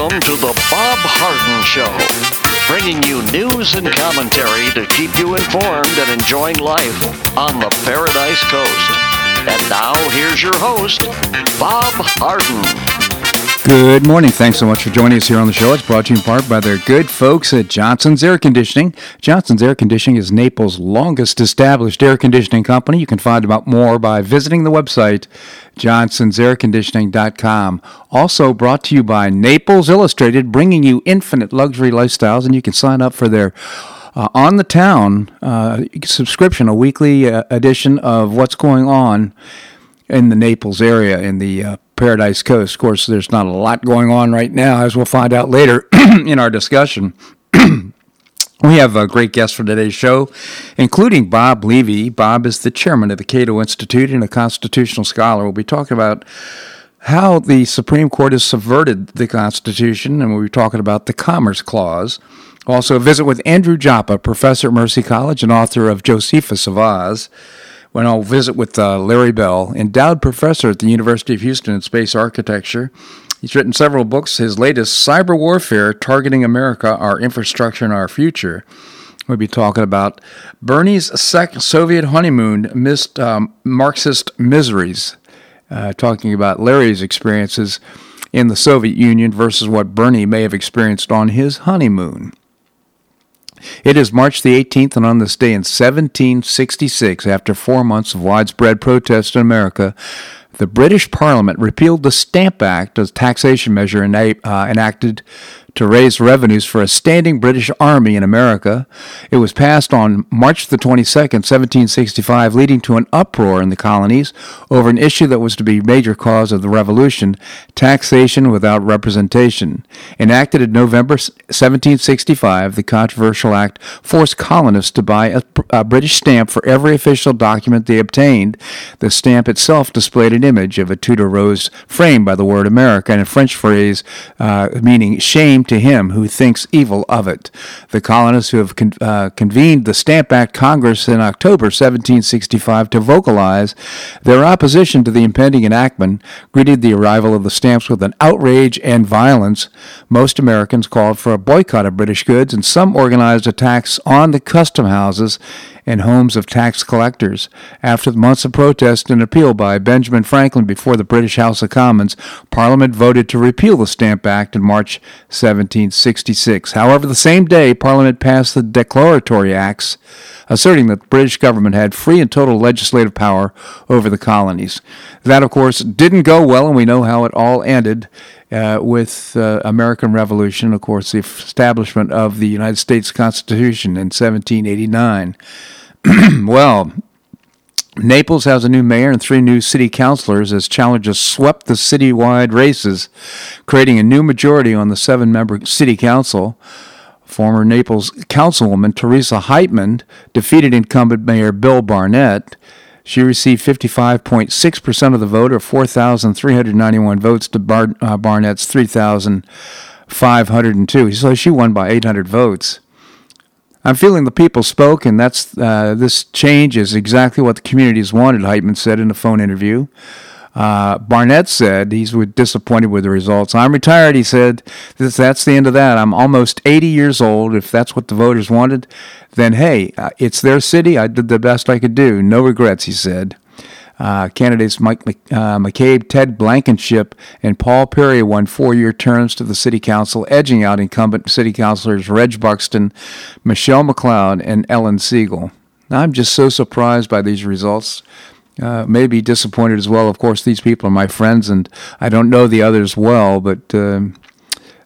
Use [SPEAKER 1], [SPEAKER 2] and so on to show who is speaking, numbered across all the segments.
[SPEAKER 1] Welcome to the Bob Harden Show, bringing you news and commentary to keep you informed and enjoying life on the Paradise Coast. And now, here's your host, Bob Harden.
[SPEAKER 2] Good morning. Thanks so much for joining us here on the show. It's brought to you in part by their good folks at Johnson's Air Conditioning. Johnson's Air Conditioning is Naples' longest established air conditioning company. You can find out more by visiting the website johnsonsairconditioning.com. Also brought to you by Naples Illustrated, bringing you infinite luxury lifestyles, and you can sign up for their uh, on the town uh, subscription, a weekly uh, edition of what's going on in the Naples area in the uh, Paradise Coast. Of course, there's not a lot going on right now, as we'll find out later in our discussion. We have a great guest for today's show, including Bob Levy. Bob is the chairman of the Cato Institute and a constitutional scholar. We'll be talking about how the Supreme Court has subverted the Constitution, and we'll be talking about the Commerce Clause. Also, a visit with Andrew Joppa, professor at Mercy College and author of Josephus of Oz when I'll visit with uh, Larry Bell, endowed professor at the University of Houston in space architecture. He's written several books. His latest, Cyber Warfare Targeting America, Our Infrastructure, and Our Future. We'll be talking about Bernie's second Soviet honeymoon, missed um, Marxist miseries, uh, talking about Larry's experiences in the Soviet Union versus what Bernie may have experienced on his honeymoon. It is March the 18th, and on this day in 1766, after four months of widespread protest in America, the British Parliament repealed the Stamp Act, as a taxation measure uh, enacted to raise revenues for a standing British army in America. It was passed on March the 22nd, 1765, leading to an uproar in the colonies over an issue that was to be major cause of the Revolution taxation without representation. Enacted in November 1765, the controversial act forced colonists to buy a, a British stamp for every official document they obtained. The stamp itself displayed an image of a Tudor rose framed by the word America and a French phrase uh, meaning shame to him who thinks evil of it. The colonists who have con- uh, convened the Stamp Act Congress in October 1765 to vocalize their opposition to the impending enactment greeted the arrival of the stamps with an outrage and violence. Most Americans called for a boycott of British goods, and some organized attacks on the custom houses and homes of tax collectors. After months of protest and appeal by Benjamin Franklin before the British House of Commons, Parliament voted to repeal the Stamp Act in March 1766. However, the same day, Parliament passed the Declaratory Acts, asserting that the British government had free and total legislative power over the colonies. That, of course, didn't go well, and we know how it all ended. Uh, with uh, American Revolution, of course, the establishment of the United States Constitution in 1789. well, Naples has a new mayor and three new city councilors as challenges swept the citywide races, creating a new majority on the seven member city council. Former Naples councilwoman Teresa Heitman defeated incumbent Mayor Bill Barnett. She received 55.6% of the vote, or 4,391 votes to Bar- uh, Barnett's 3,502. So she won by 800 votes. I'm feeling the people spoke, and that's uh, this change is exactly what the community communities wanted. Heitman said in a phone interview. Uh, Barnett said he's disappointed with the results. I'm retired, he said. This, that's the end of that. I'm almost 80 years old. If that's what the voters wanted, then hey, uh, it's their city. I did the best I could do. No regrets, he said. Uh, candidates Mike uh, McCabe, Ted Blankenship, and Paul Perry won four-year terms to the city council, edging out incumbent city councilors Reg Buxton, Michelle McLeod, and Ellen Seigel. I'm just so surprised by these results. Uh, may be disappointed as well. Of course, these people are my friends, and I don't know the others well, but uh,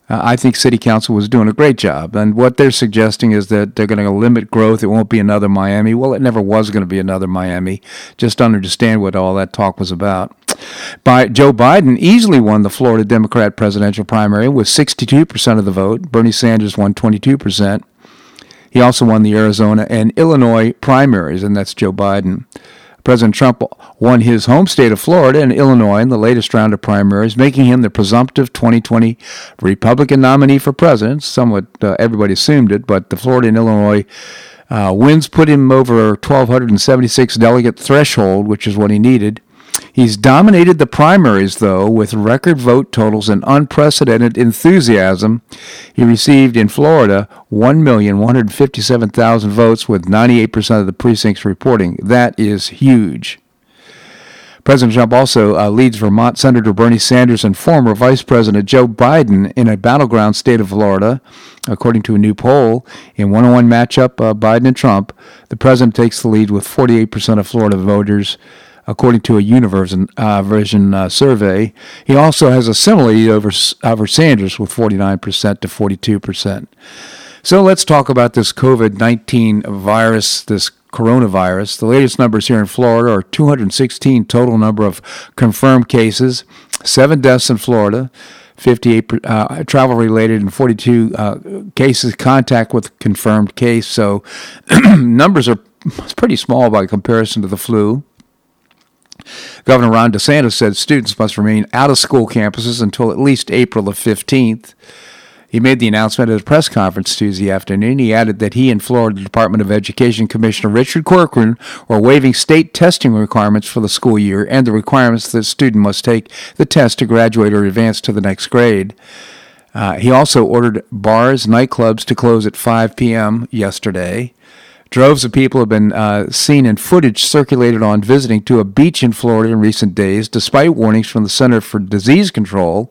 [SPEAKER 2] I think City Council was doing a great job. And what they're suggesting is that they're going to limit growth. It won't be another Miami. Well, it never was going to be another Miami. Just understand what all that talk was about. By Joe Biden easily won the Florida Democrat presidential primary with 62% of the vote. Bernie Sanders won 22%. He also won the Arizona and Illinois primaries, and that's Joe Biden. President Trump won his home state of Florida and Illinois in the latest round of primaries, making him the presumptive 2020 Republican nominee for president. Somewhat uh, everybody assumed it, but the Florida and Illinois uh, wins put him over 1,276 delegate threshold, which is what he needed. He's dominated the primaries, though, with record vote totals and unprecedented enthusiasm. He received in Florida 1,157,000 votes, with 98% of the precincts reporting. That is huge. President Trump also uh, leads Vermont Senator Bernie Sanders and former Vice President Joe Biden in a battleground state of Florida. According to a new poll, in one on one matchup, uh, Biden and Trump, the president takes the lead with 48% of Florida voters according to a Univision uh, version uh, survey. He also has a similar lead over, over Sanders with 49% to 42%. So let's talk about this COVID 19 virus, this coronavirus. The latest numbers here in Florida are 216 total number of confirmed cases, seven deaths in Florida. 58 uh, travel related and 42 uh, cases contact with confirmed case. So numbers are pretty small by comparison to the flu. Governor Ron DeSantis said students must remain out of school campuses until at least April the 15th. He made the announcement at a press conference Tuesday afternoon. He added that he and Florida Department of Education Commissioner Richard Corcoran are waiving state testing requirements for the school year and the requirements that a student must take the test to graduate or advance to the next grade. Uh, he also ordered bars, nightclubs to close at 5 p.m. yesterday. Droves of people have been uh, seen in footage circulated on visiting to a beach in Florida in recent days, despite warnings from the Center for Disease Control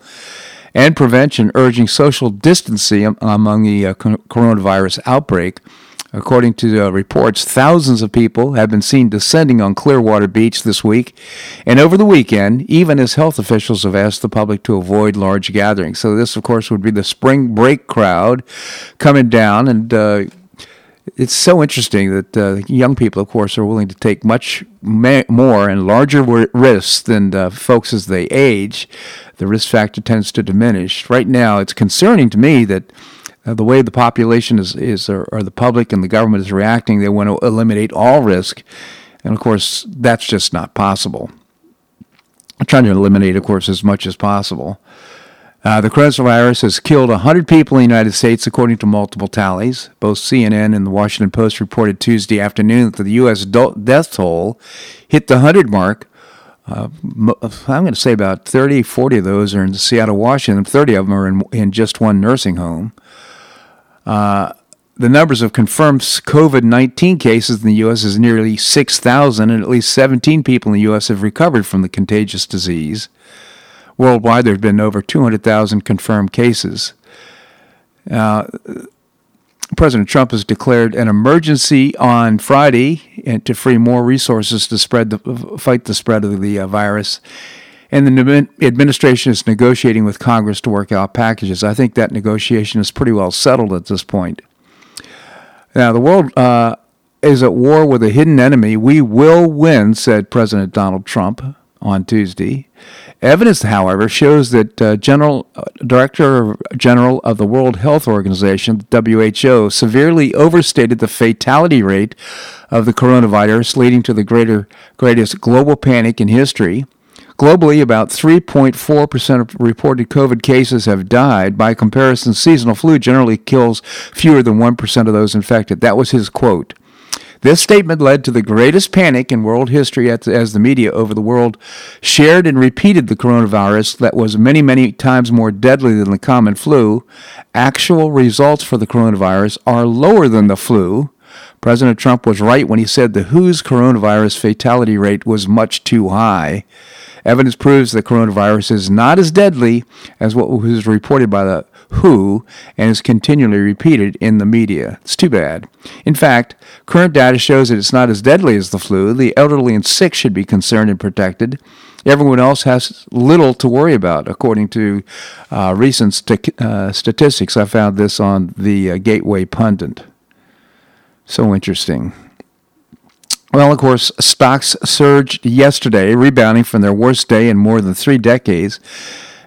[SPEAKER 2] and prevention urging social distancing among the uh, coronavirus outbreak. According to the reports, thousands of people have been seen descending on Clearwater Beach this week and over the weekend, even as health officials have asked the public to avoid large gatherings. So, this, of course, would be the spring break crowd coming down and uh, it's so interesting that uh, young people, of course, are willing to take much ma- more and larger risks than uh, folks as they age. The risk factor tends to diminish. Right now, it's concerning to me that uh, the way the population is, is or, or, the public and the government is reacting, they want to eliminate all risk. And of course, that's just not possible. I'm trying to eliminate, of course, as much as possible. Uh, the coronavirus has killed 100 people in the United States, according to multiple tallies. Both CNN and the Washington Post reported Tuesday afternoon that the U.S. death toll hit the 100 mark. Uh, I'm going to say about 30, 40 of those are in Seattle, Washington. 30 of them are in, in just one nursing home. Uh, the numbers of confirmed COVID 19 cases in the U.S. is nearly 6,000, and at least 17 people in the U.S. have recovered from the contagious disease. Worldwide, there have been over 200,000 confirmed cases. Uh, President Trump has declared an emergency on Friday to free more resources to spread the, fight the spread of the uh, virus. And the administration is negotiating with Congress to work out packages. I think that negotiation is pretty well settled at this point. Now, the world uh, is at war with a hidden enemy. We will win, said President Donald Trump on Tuesday. Evidence, however, shows that uh, General uh, Director General of the World Health Organization, WHO, severely overstated the fatality rate of the coronavirus, leading to the greater, greatest global panic in history. Globally, about 3.4% of reported COVID cases have died. By comparison, seasonal flu generally kills fewer than 1% of those infected. That was his quote. This statement led to the greatest panic in world history as the media over the world shared and repeated the coronavirus that was many, many times more deadly than the common flu. Actual results for the coronavirus are lower than the flu. President Trump was right when he said the WHO's coronavirus fatality rate was much too high. Evidence proves the coronavirus is not as deadly as what was reported by the WHO and is continually repeated in the media. It's too bad. In fact, current data shows that it's not as deadly as the flu. The elderly and sick should be concerned and protected. Everyone else has little to worry about, according to uh, recent st- uh, statistics. I found this on the uh, Gateway Pundit. So interesting. Well, of course, stocks surged yesterday, rebounding from their worst day in more than three decades,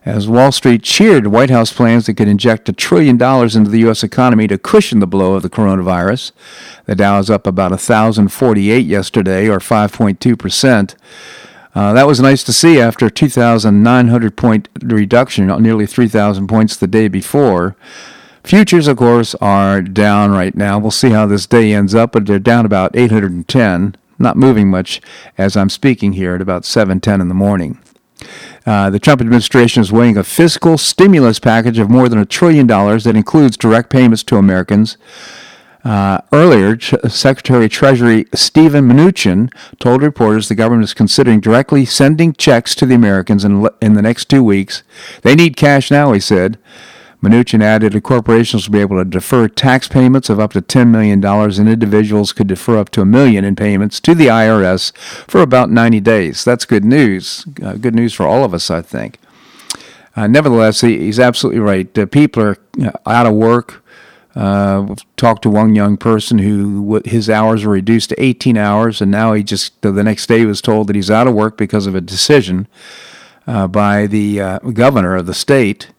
[SPEAKER 2] as Wall Street cheered White House plans that could inject a trillion dollars into the U.S. economy to cushion the blow of the coronavirus. The Dow is up about 1,048 yesterday, or 5.2 percent. Uh, that was nice to see after a 2,900 point reduction, nearly 3,000 points the day before. Futures, of course, are down right now. We'll see how this day ends up, but they're down about 810. not moving much as I'm speaking here at about 7:10 in the morning. Uh, the Trump administration is weighing a fiscal stimulus package of more than a trillion dollars that includes direct payments to Americans. Uh, earlier, Ch- Secretary of Treasury Steven Mnuchin told reporters the government is considering directly sending checks to the Americans in, in the next two weeks. They need cash now, he said. Mnuchin added that corporations will be able to defer tax payments of up to $10 million, and individuals could defer up to a million in payments to the IRS for about 90 days. That's good news. Uh, good news for all of us, I think. Uh, nevertheless, he, he's absolutely right. Uh, people are uh, out of work. Uh, we've talked to one young person who his hours were reduced to 18 hours, and now he just the next day was told that he's out of work because of a decision uh, by the governor of the state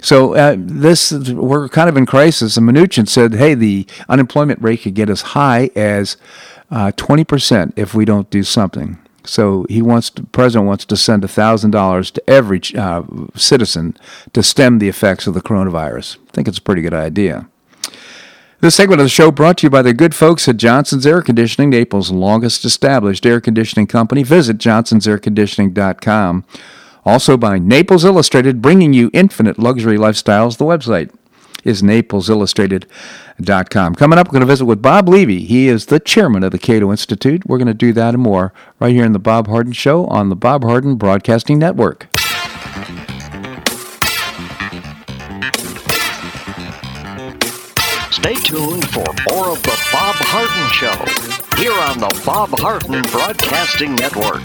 [SPEAKER 2] so uh, this we're kind of in crisis. And Mnuchin said, "Hey, the unemployment rate could get as high as uh, twenty percent if we don't do something." So he wants, to, the president wants to send thousand dollars to every uh, citizen to stem the effects of the coronavirus. I think it's a pretty good idea. This segment of the show brought to you by the good folks at Johnson's Air Conditioning, Naples' longest established air conditioning company. Visit johnsonsairconditioning.com. Also by Naples Illustrated, bringing you infinite luxury lifestyles. The website is naplesillustrated.com. Coming up, we're going to visit with Bob Levy. He is the chairman of the Cato Institute. We're going to do that and more right here in the Bob Harden Show on the Bob Harden Broadcasting Network.
[SPEAKER 1] Stay tuned for more of the Bob Harden Show here on the Bob Harden Broadcasting Network.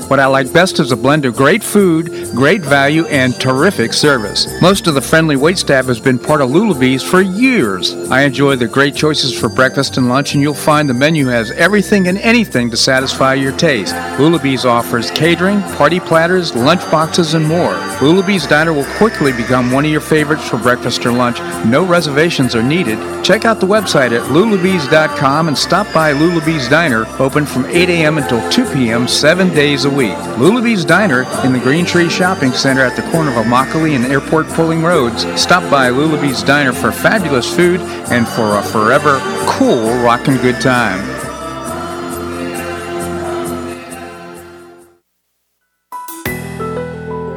[SPEAKER 2] What I like best is a blend of great food, great value, and terrific service. Most of the friendly waitstaff has been part of Lulabee's for years. I enjoy the great choices for breakfast and lunch, and you'll find the menu has everything and anything to satisfy your taste. Lulabee's offers catering, party platters, lunch boxes, and more. Lulabee's Diner will quickly become one of your favorites for breakfast or lunch. No reservations are needed. Check out the website at lulabees.com and stop by Lulabee's Diner, open from 8 a.m. until 2 p.m. seven days a week. Lulabee's Diner in the Green Tree Shopping Center at the corner of Immokalee and Airport Pulling Roads. Stop by Lulabee's Diner for fabulous food and for a forever cool rockin' good time.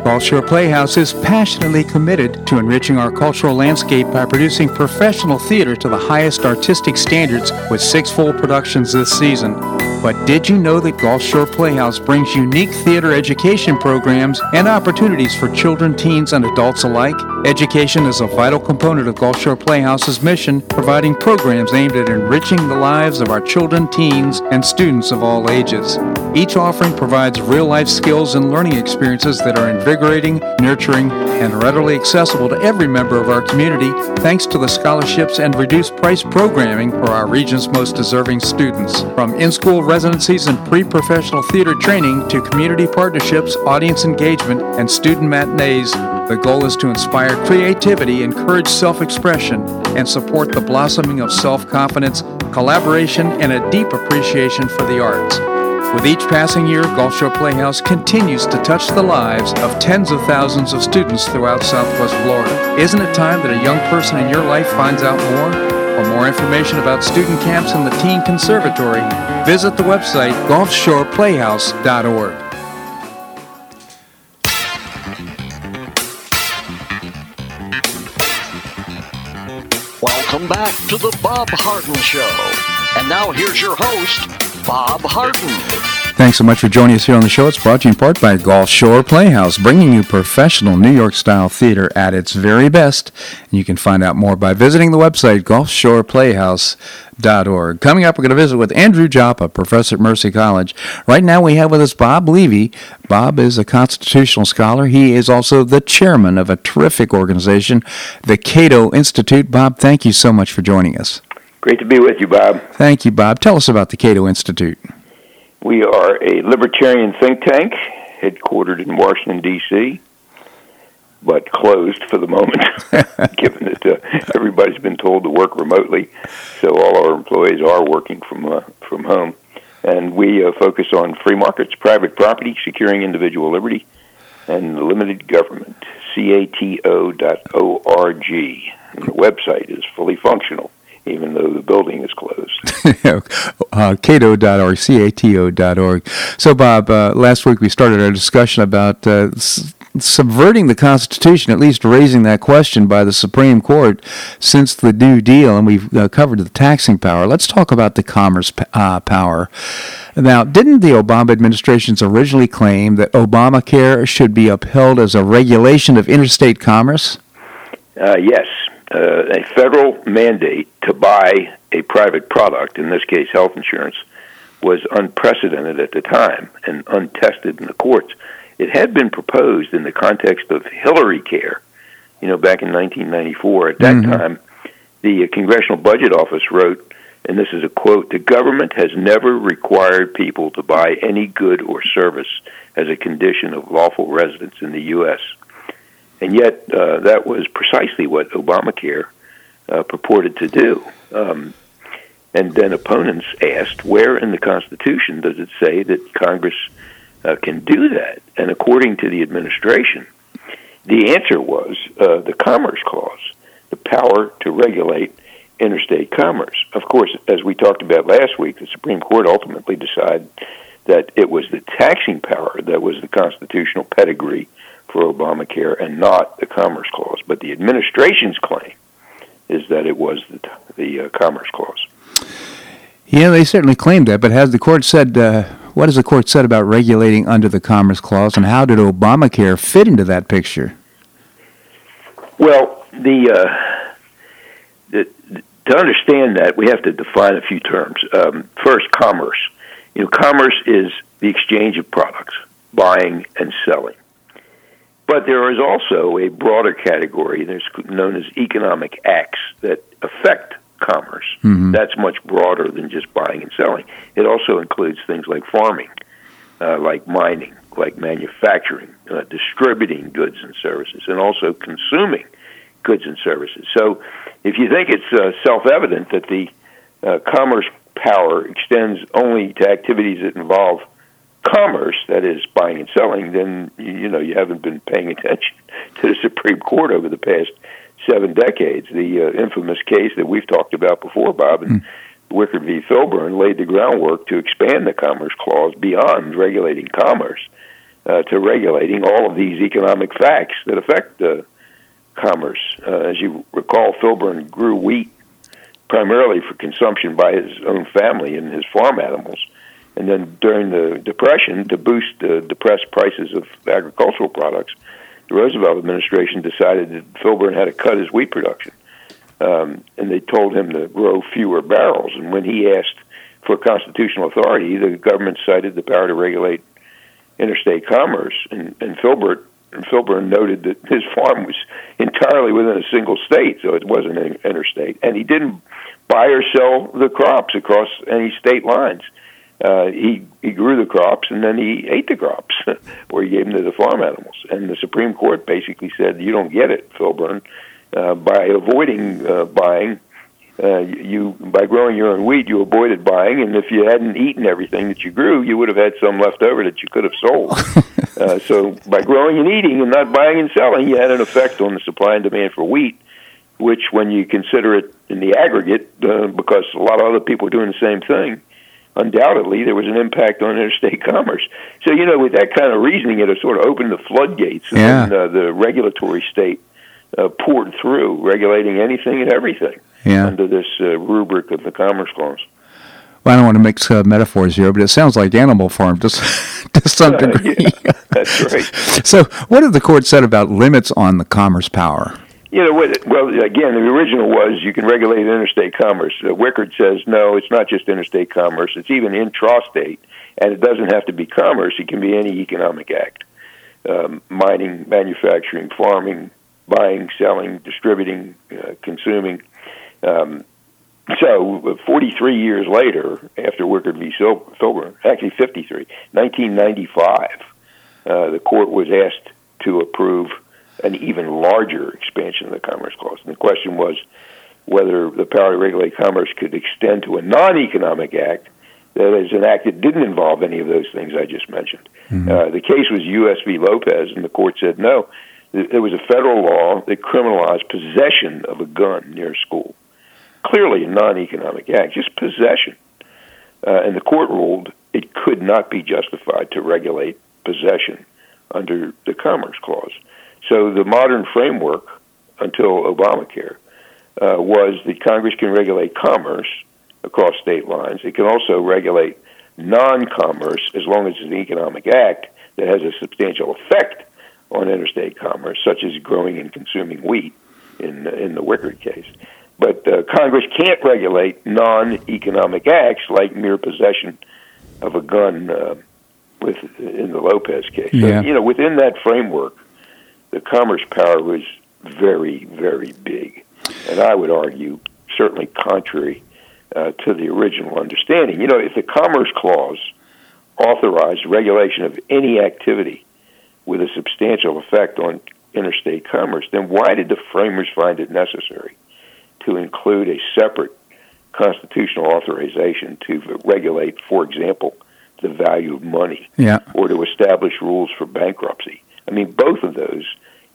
[SPEAKER 2] Gulf Shore Playhouse is passionately committed to enriching our cultural landscape by producing professional theater to the highest artistic standards with six full productions this season. But did you know that Gulf Shore Playhouse brings unique theater education programs and opportunities for children, teens, and adults alike? Education is a vital component of Gulf Shore Playhouse's mission, providing programs aimed at enriching the lives of our children, teens, and students of all ages. Each offering provides real life skills and learning experiences that are invigorating, nurturing, and readily accessible to every member of our community thanks to the scholarships and reduced price programming for our region's most deserving students. From in school residencies and pre professional theater training to community partnerships, audience engagement, and student matinees, the goal is to inspire creativity, encourage self expression, and support the blossoming of self confidence, collaboration, and a deep appreciation for the arts. With each passing year, Gulf Shore Playhouse continues to touch the lives of tens of thousands of students throughout Southwest Florida. Isn't it time that a young person in your life finds out more? For more information about student camps and the Teen Conservatory, visit the website gulfshoreplayhouse.org.
[SPEAKER 1] Welcome back to the Bob Harden Show. And now here's your host, Bob Harden.
[SPEAKER 2] Thanks so much for joining us here on the show. It's brought to you in part by Gulf Shore Playhouse, bringing you professional New York style theater at its very best. And you can find out more by visiting the website gulfshoreplayhouse.org. Coming up, we're going to visit with Andrew Joppa, professor at Mercy College. Right now, we have with us Bob Levy. Bob is a constitutional scholar. He is also the chairman of a terrific organization, the Cato Institute. Bob, thank you so much for joining us.
[SPEAKER 3] Great to be with you, Bob.
[SPEAKER 2] Thank you, Bob. Tell us about the Cato Institute.
[SPEAKER 3] We are a libertarian think tank headquartered in Washington, D.C. but closed for the moment, given that uh, everybody's been told to work remotely. So all our employees are working from uh, from home, and we uh, focus on free markets, private property, securing individual liberty, and limited government. cato.org. And the website is fully functional even though the building is closed.
[SPEAKER 2] uh, cato.org, C-A-T-O.org. So, Bob, uh, last week we started our discussion about uh, s- subverting the Constitution, at least raising that question by the Supreme Court since the New Deal, and we've uh, covered the taxing power. Let's talk about the commerce p- uh, power. Now, didn't the Obama administrations originally claim that Obamacare should be upheld as a regulation of interstate commerce?
[SPEAKER 3] Uh, yes, uh, a federal mandate to buy a private product, in this case health insurance, was unprecedented at the time and untested in the courts. It had been proposed in the context of Hillary Care, you know, back in 1994. At that mm-hmm. time, the Congressional Budget Office wrote, and this is a quote The government has never required people to buy any good or service as a condition of lawful residence in the U.S. And yet, uh, that was precisely what Obamacare uh, purported to do. Um, and then opponents asked, where in the Constitution does it say that Congress uh, can do that? And according to the administration, the answer was uh, the Commerce Clause, the power to regulate interstate commerce. Of course, as we talked about last week, the Supreme Court ultimately decided that it was the taxing power that was the constitutional pedigree for Obamacare and not the Commerce Clause. But the administration's claim is that it was the, the uh, Commerce Clause.
[SPEAKER 2] Yeah, they certainly claimed that. But has the court said uh, what has the court said about regulating under the Commerce Clause, and how did Obamacare fit into that picture?
[SPEAKER 3] Well, the, uh, the to understand that we have to define a few terms. Um, first, commerce. You know, commerce is the exchange of products, buying and selling. But there is also a broader category that's known as economic acts that affect commerce. Mm-hmm. That's much broader than just buying and selling. It also includes things like farming, uh, like mining, like manufacturing, uh, distributing goods and services, and also consuming goods and services. So, if you think it's uh, self-evident that the uh, commerce power extends only to activities that involve commerce, that is buying and selling, then you know you haven't been paying attention to the Supreme Court over the past seven decades. The uh, infamous case that we've talked about before, Bob, and mm. Wickard v. Filburn laid the groundwork to expand the Commerce Clause beyond regulating commerce uh, to regulating all of these economic facts that affect uh, commerce. Uh, as you recall, Filburn grew wheat primarily for consumption by his own family and his farm animals and then during the Depression, to boost the depressed prices of agricultural products, the Roosevelt administration decided that Filburn had to cut his wheat production. Um, and they told him to grow fewer barrels. And when he asked for constitutional authority, the government cited the power to regulate interstate commerce. And, and Filbert and Filburn noted that his farm was entirely within a single state, so it wasn't interstate. And he didn't buy or sell the crops across any state lines uh, he he grew the crops and then he ate the crops, or he gave them to the farm animals. And the Supreme Court basically said, "You don't get it, Filburn. Uh, by avoiding uh, buying, uh, you by growing your own wheat, you avoided buying. And if you hadn't eaten everything that you grew, you would have had some left over that you could have sold. uh, so by growing and eating and not buying and selling, you had an effect on the supply and demand for wheat." Which, when you consider it in the aggregate, uh, because a lot of other people are doing the same thing, undoubtedly there was an impact on interstate commerce. So you know, with that kind of reasoning, it sort of opened the floodgates, and
[SPEAKER 2] yeah.
[SPEAKER 3] uh, the regulatory state uh, poured through, regulating anything and everything
[SPEAKER 2] yeah.
[SPEAKER 3] under this uh, rubric of the Commerce Clause.
[SPEAKER 2] Well, I don't want to mix uh, metaphors here, but it sounds like Animal Farm to, to some degree.
[SPEAKER 3] yeah, that's right.
[SPEAKER 2] so, what have the court said about limits on the commerce power?
[SPEAKER 3] You know, well, again, the original was you can regulate interstate commerce. Uh, Wickard says no, it's not just interstate commerce; it's even intrastate, and it doesn't have to be commerce. It can be any economic act: um, mining, manufacturing, farming, buying, selling, distributing, uh, consuming. Um, so, 43 years later, after Wickard v. Filburn, actually 53, 1995, uh, the court was asked to approve an even larger expansion of the Commerce Clause. And the question was whether the power to regulate commerce could extend to a non-economic act that is an act that didn't involve any of those things I just mentioned. Mm-hmm. Uh, the case was U.S. v. Lopez, and the court said no. There was a federal law that criminalized possession of a gun near a school. Clearly a non-economic act, just possession. Uh, and the court ruled it could not be justified to regulate possession under the Commerce Clause. So the modern framework until Obamacare uh, was that Congress can regulate commerce across state lines. It can also regulate non-commerce as long as it's an economic act that has a substantial effect on interstate commerce, such as growing and consuming wheat in in the Wickard case. But uh, Congress can't regulate non-economic acts like mere possession of a gun uh, with in the Lopez case. Yeah. So, you know, within that framework, the commerce power was very, very big, and I would argue certainly contrary uh, to the original understanding. You know, if the Commerce Clause authorized regulation of any activity with a substantial effect on interstate commerce, then why did the framers find it necessary to include a separate constitutional authorization to regulate, for example, the value of money
[SPEAKER 2] yeah.
[SPEAKER 3] or to establish rules for bankruptcy? I mean, both of those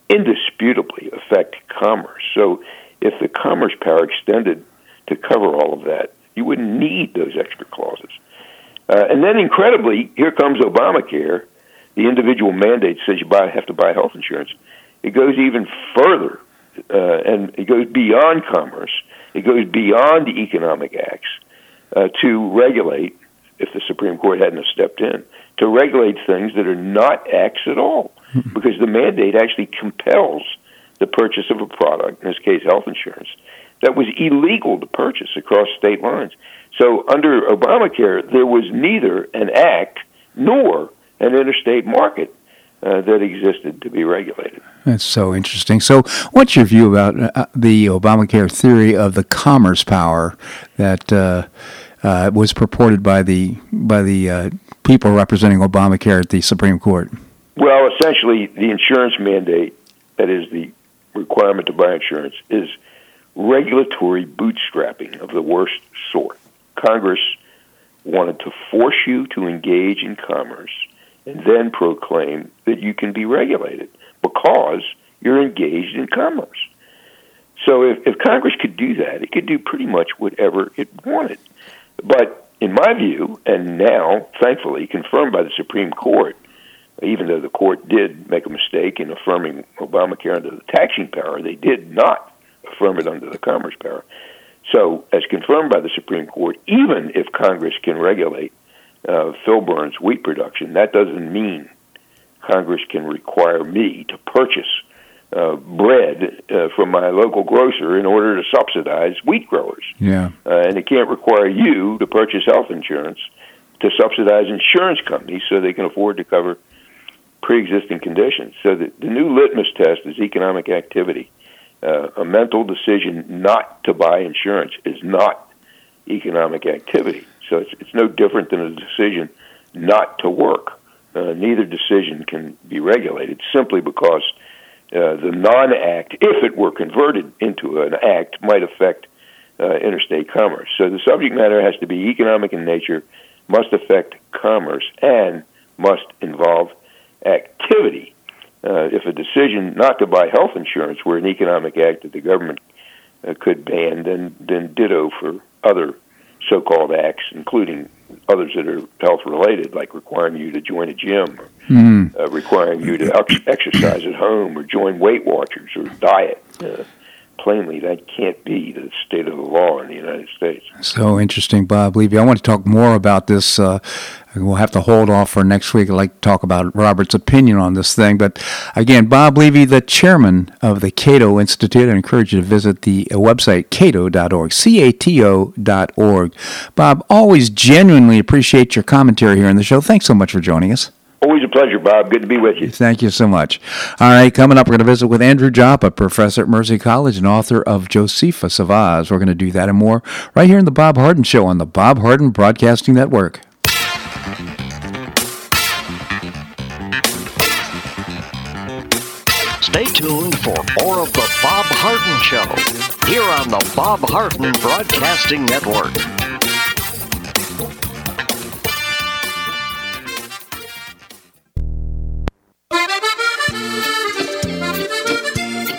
[SPEAKER 3] indisputably affect commerce. So if the commerce power extended to cover all of that, you wouldn't need those extra clauses. Uh, and then, incredibly, here comes Obamacare. The individual mandate says you buy, have to buy health insurance. It goes even further, uh, and it goes beyond commerce. It goes beyond the economic acts uh, to regulate, if the Supreme Court hadn't stepped in, to regulate things that are not acts at all, because the mandate actually compels the purchase of a product, in this case, health insurance, that was illegal to purchase across state lines. So under Obamacare, there was neither an act nor an interstate market uh, that existed to be regulated.
[SPEAKER 2] That's so interesting. So, what's your view about uh, the Obamacare theory of the commerce power that uh, uh was purported by the by the uh, people representing Obamacare at the Supreme Court?
[SPEAKER 3] Well, essentially, the insurance mandate, that is the requirement to buy insurance, is regulatory bootstrapping of the worst sort. Congress wanted to force you to engage in commerce and then proclaim that you can be regulated because you're engaged in commerce. So if, if Congress could do that, it could do pretty much whatever it wanted. But in my view, and now, thankfully, confirmed by the Supreme Court, even though the court did make a mistake in affirming Obamacare under the taxing power, they did not affirm it under the commerce power. So, as confirmed by the Supreme Court, even if Congress can regulate uh, wheat production, that doesn't mean Congress can require me to purchase uh, bread uh, from my local grocer in order to subsidize wheat growers.
[SPEAKER 2] Yeah.
[SPEAKER 3] Uh, and it can't require you to purchase health insurance to subsidize insurance companies so they can afford to cover pre-existing conditions. So the, the new litmus test is economic activity. Uh, a mental decision not to buy insurance is not economic activity. So it's, it's no different than a decision not to work. Uh, neither decision can be regulated simply because uh, the non act, if it were converted into an act, might affect uh, interstate commerce. So the subject matter has to be economic in nature, must affect commerce, and must involve activity. Uh, if a decision not to buy health insurance were an economic act that the government uh, could ban, then then ditto for other so-called acts, including others that are health-related, like requiring you to join a gym, or mm. uh, requiring you to ex- exercise at home, or join Weight Watchers, or diet. Uh, plainly, that can't be the state of the law in the United States.
[SPEAKER 2] So interesting, Bob Levy. I want to talk more about this. Uh, we'll have to hold off for next week. I'd like to talk about Roberts' opinion on this thing. But again, Bob Levy, the chairman of the Cato Institute, I encourage you to visit the website cato.org, C-A-T-O.org. Bob, always genuinely appreciate your commentary here on the show. Thanks so much for joining us.
[SPEAKER 3] Always a pleasure, Bob. Good to be with you.
[SPEAKER 2] Thank you so much. All right, coming up, we're going to visit with Andrew Joppa, professor at Mercy College and author of Josephus of Oz. We're going to do that and more right here in the Bob Harden Show on the Bob Harden Broadcasting Network.
[SPEAKER 1] Stay tuned for more of The Bob Harden Show here on the Bob Harden Broadcasting Network.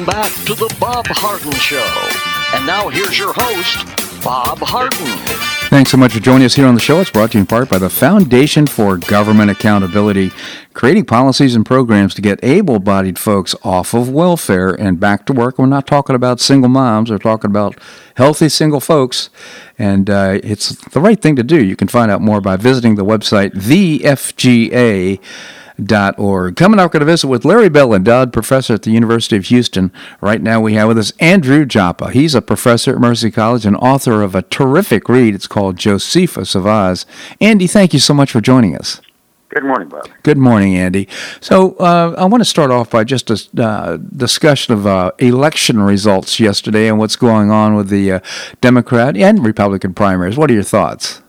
[SPEAKER 1] Welcome back to the Bob Harden Show. And now here's your host, Bob Harden.
[SPEAKER 2] Thanks so much for joining us here on the show. It's brought to you in part by the Foundation for Government Accountability, creating policies and programs to get able bodied folks off of welfare and back to work. We're not talking about single moms, we're talking about healthy single folks. And uh, it's the right thing to do. You can find out more by visiting the website, thefga.org. Coming up, we're going to visit with Larry Bell, endowed, professor at the University of Houston. Right now, we have with us Andrew Joppa. He's a professor at Mercy College and author of a terrific read. It's called Josephus of Oz. Andy, thank you so much for joining us.
[SPEAKER 4] Good morning, Bob.
[SPEAKER 2] Good morning, Andy. So uh, I want to start off by just a uh, discussion of uh, election results yesterday and what's going on with the uh, Democrat and Republican primaries. What are your thoughts?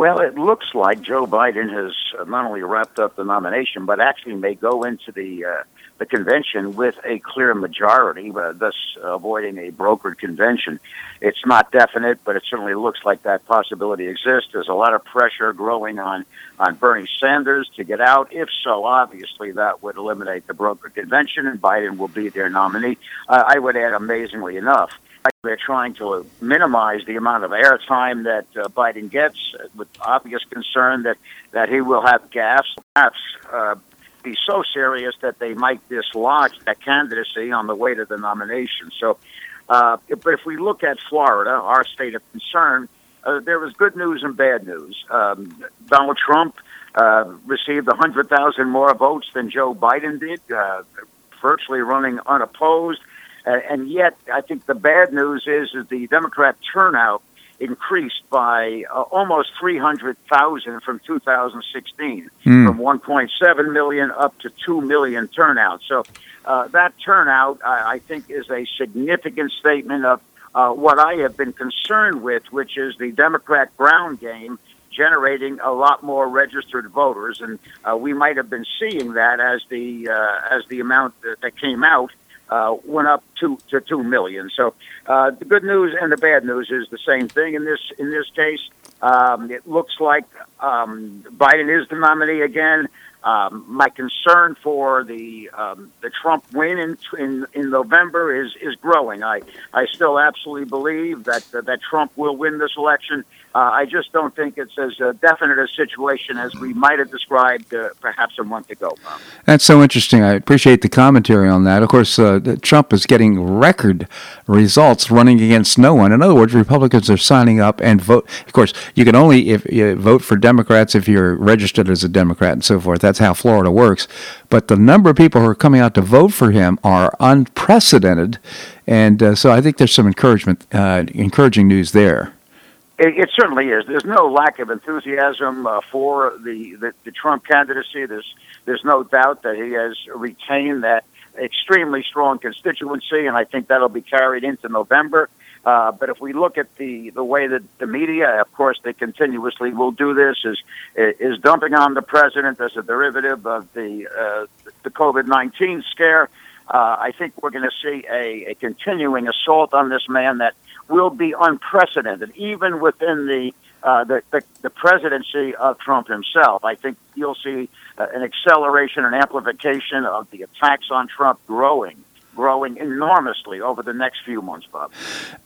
[SPEAKER 4] Well, it looks like Joe Biden has not only wrapped up the nomination, but actually may go into the uh, the convention with a clear majority, uh, thus avoiding a brokered convention. It's not definite, but it certainly looks like that possibility exists. There's a lot of pressure growing on on Bernie Sanders to get out. If so, obviously that would eliminate the brokered convention, and Biden will be their nominee. Uh, I would add, amazingly enough. They're trying to minimize the amount of airtime that uh, Biden gets, uh, with obvious concern that, that he will have gaps, perhaps uh, be so serious that they might dislodge that candidacy on the way to the nomination. So, uh, but if we look at Florida, our state of concern, uh, there was good news and bad news. Um, Donald Trump uh, received 100,000 more votes than Joe Biden did, virtually running unopposed. Uh, and yet, I think the bad news is that the Democrat turnout increased by uh, almost 300,000 from 2016, mm. from 1.7 million up to 2 million turnout. So uh, that turnout, I, I, think, is a significant statement of uh, what I have been concerned with, which is the Democrat ground game generating a lot more registered voters, and uh, we might have been seeing that as the uh, as the amount that, that came out uh, went up to to two million. So uh, the good news and the bad news is the same thing in this in this case. Um, it looks like um, Biden is the nominee again. Um, my concern for the um, the Trump win in, in in November is is growing. I I still absolutely believe that uh, that Trump will win this election. Uh, I just don't think it's as uh, definite a situation as we might have described uh, perhaps a month ago.
[SPEAKER 2] That's so interesting. I appreciate the commentary on that. Of course, uh, Trump is getting record results running against no one. In other words, Republicans are signing up and vote. Of course, you can only if you vote for Democrats if you're registered as a Democrat and so forth. That's how Florida works. But the number of people who are coming out to vote for him are unprecedented, and uh, so I think there's some encouragement, uh, encouraging news there.
[SPEAKER 4] It, it, certainly is. There's no lack of enthusiasm uh, for the, the, the Trump candidacy. There's there's no doubt that he has retained that extremely strong constituency, and I think that'll be carried into November. Uh, but if we look at the, the way that the media, of course, they continuously will do this, is is dumping on the president as a derivative of the uh, the COVID nineteen scare. Uh, I think we're going to see a, a continuing assault on this man that will be unprecedented, even within the, uh, the, the, the presidency of Trump himself. I think you'll see uh, an acceleration and amplification of the attacks on Trump growing growing enormously over the next few months, Bob.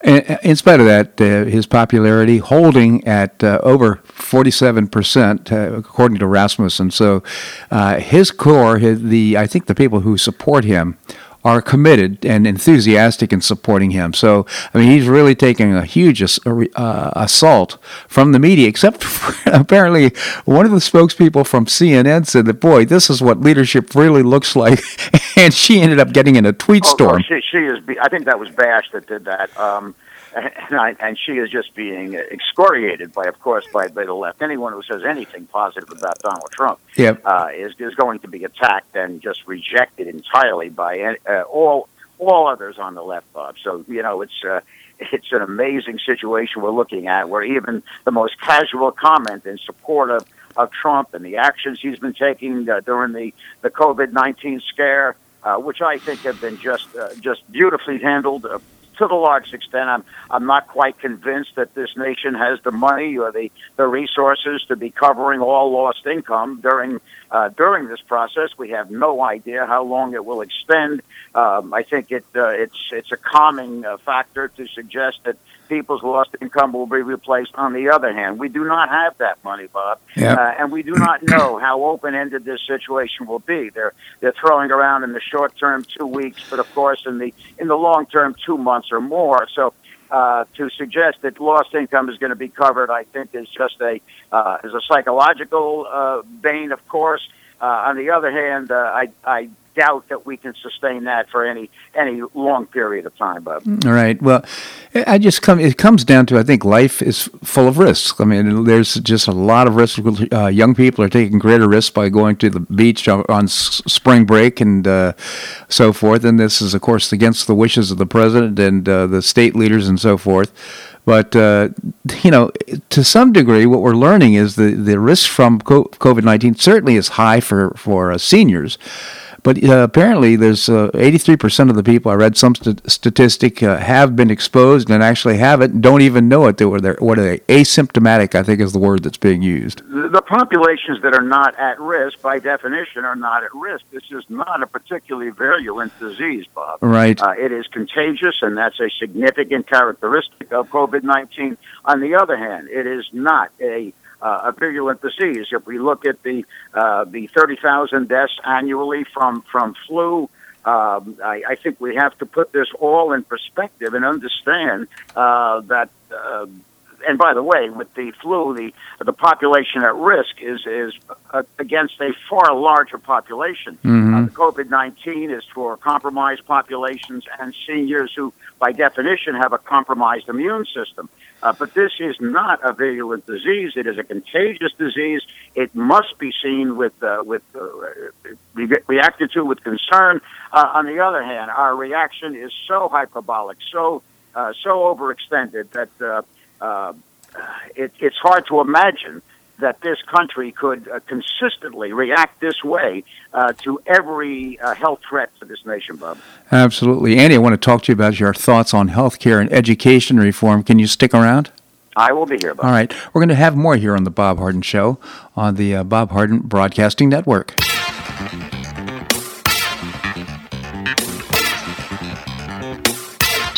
[SPEAKER 2] In spite of that, uh, his popularity holding at uh, over 47%, uh, according to Rasmussen. So uh, his core, his, the I think the people who support him are committed and enthusiastic in supporting him. So, I mean, he's really taking a huge uh, assault from the media, except apparently one of the spokespeople from CNN said that, boy, this is what leadership really looks like. and she ended up getting in a tweet oh, storm.
[SPEAKER 4] Oh, she, she is, I think that was Bash that did that. Um, and, I, and she is just being excoriated by, of course, by, by the left. Anyone who says anything positive about Donald Trump
[SPEAKER 2] yep.
[SPEAKER 4] uh, is is going to be attacked and just rejected entirely by uh, all all others on the left, Bob. So you know it's. Uh, it's an amazing situation we're looking at where even the most casual comment in support of, of Trump and the actions he's been taking uh, during the, the COVID 19 scare, uh, which I think have been just uh, just beautifully handled, uh, to the large extent, I'm I'm not quite convinced that this nation has the money or the the resources to be covering all lost income during uh, during this process. We have no idea how long it will extend. Um, I think it uh, it's it's a calming uh, factor to suggest that people's lost income will be replaced. On the other hand, we do not have that money, Bob,
[SPEAKER 2] yep. uh,
[SPEAKER 4] and we do not know how open-ended this situation will be. They're they're throwing around in the short term two weeks, but of course in the in the long term two months or more. So. Uh, to suggest that lost income is going to be covered, I think, is just a uh, is a psychological uh, bane. Of course, uh, on the other hand, uh, I I doubt that we can sustain that for any any long period of time, Bob.
[SPEAKER 2] All right. Well, I just come. It comes down to I think life is full of risks. I mean, there's just a lot of risks. Uh, young people are taking greater risks by going to the beach on, on spring break and uh, so forth. And this is, of course, against the wishes of the president and uh, the state leaders and so forth. But uh, you know, to some degree, what we're learning is the the risk from COVID nineteen certainly is high for for uh, seniors. But uh, apparently, there's uh, 83% of the people I read some st- statistic uh, have been exposed and actually have it, and don't even know it. They were there. What are they? Asymptomatic, I think, is the word that's being used.
[SPEAKER 4] The populations that are not at risk, by definition, are not at risk. This is not a particularly virulent disease, Bob.
[SPEAKER 2] Right.
[SPEAKER 4] Uh, it is contagious, and that's a significant characteristic of COVID 19. On the other hand, it is not a uh, a virulent disease. If we look at the uh, the 30,000 deaths annually from from flu, um, I, I, think we have to put this all in perspective and understand uh, that. Uh, and by the way, with the flu, the the population at risk is is uh, against a far larger population.
[SPEAKER 2] Mm-hmm.
[SPEAKER 4] Uh, COVID nineteen is for compromised populations and seniors who, by definition, have a compromised immune system. Uh, but this is not a virulent disease. It is a contagious disease. It must be seen with uh, with uh, re- reacted to with concern. Uh, on the other hand, our reaction is so hyperbolic, so uh, so overextended that uh, it, it's hard to imagine that this country could uh, consistently react this way uh, to every uh, health threat to this nation, Bob.
[SPEAKER 2] Absolutely. Andy, I want to talk to you about your thoughts on health care and education reform. Can you stick around?
[SPEAKER 4] I will be here. Bob.
[SPEAKER 2] All right. We're going to have more here on the Bob Harden Show on the uh, Bob Harden Broadcasting Network.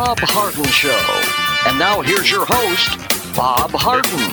[SPEAKER 1] Bob Harden Show. And now here's your host, Bob Harden.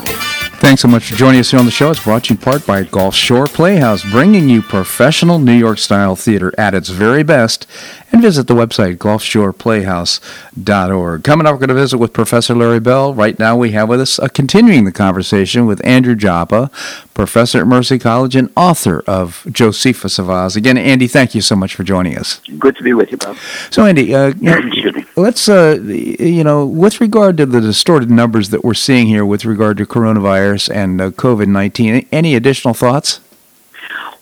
[SPEAKER 2] Thanks so much for joining us here on the show. It's brought to you in part by Gulf Shore Playhouse, bringing you professional New York style theater at its very best. And visit the website, gulfshoreplayhouse.org. Coming up, we're going to visit with Professor Larry Bell. Right now, we have with us uh, continuing the conversation with Andrew Joppa, professor at Mercy College and author of Josephus of Oz. Again, Andy, thank you so much for joining us.
[SPEAKER 4] Good to be with you, Bob.
[SPEAKER 2] So, Andy, uh, you know,
[SPEAKER 4] Excuse me.
[SPEAKER 2] let's, uh, you know, with regard to the distorted numbers that we're seeing here with regard to coronavirus and uh, COVID 19, any additional thoughts?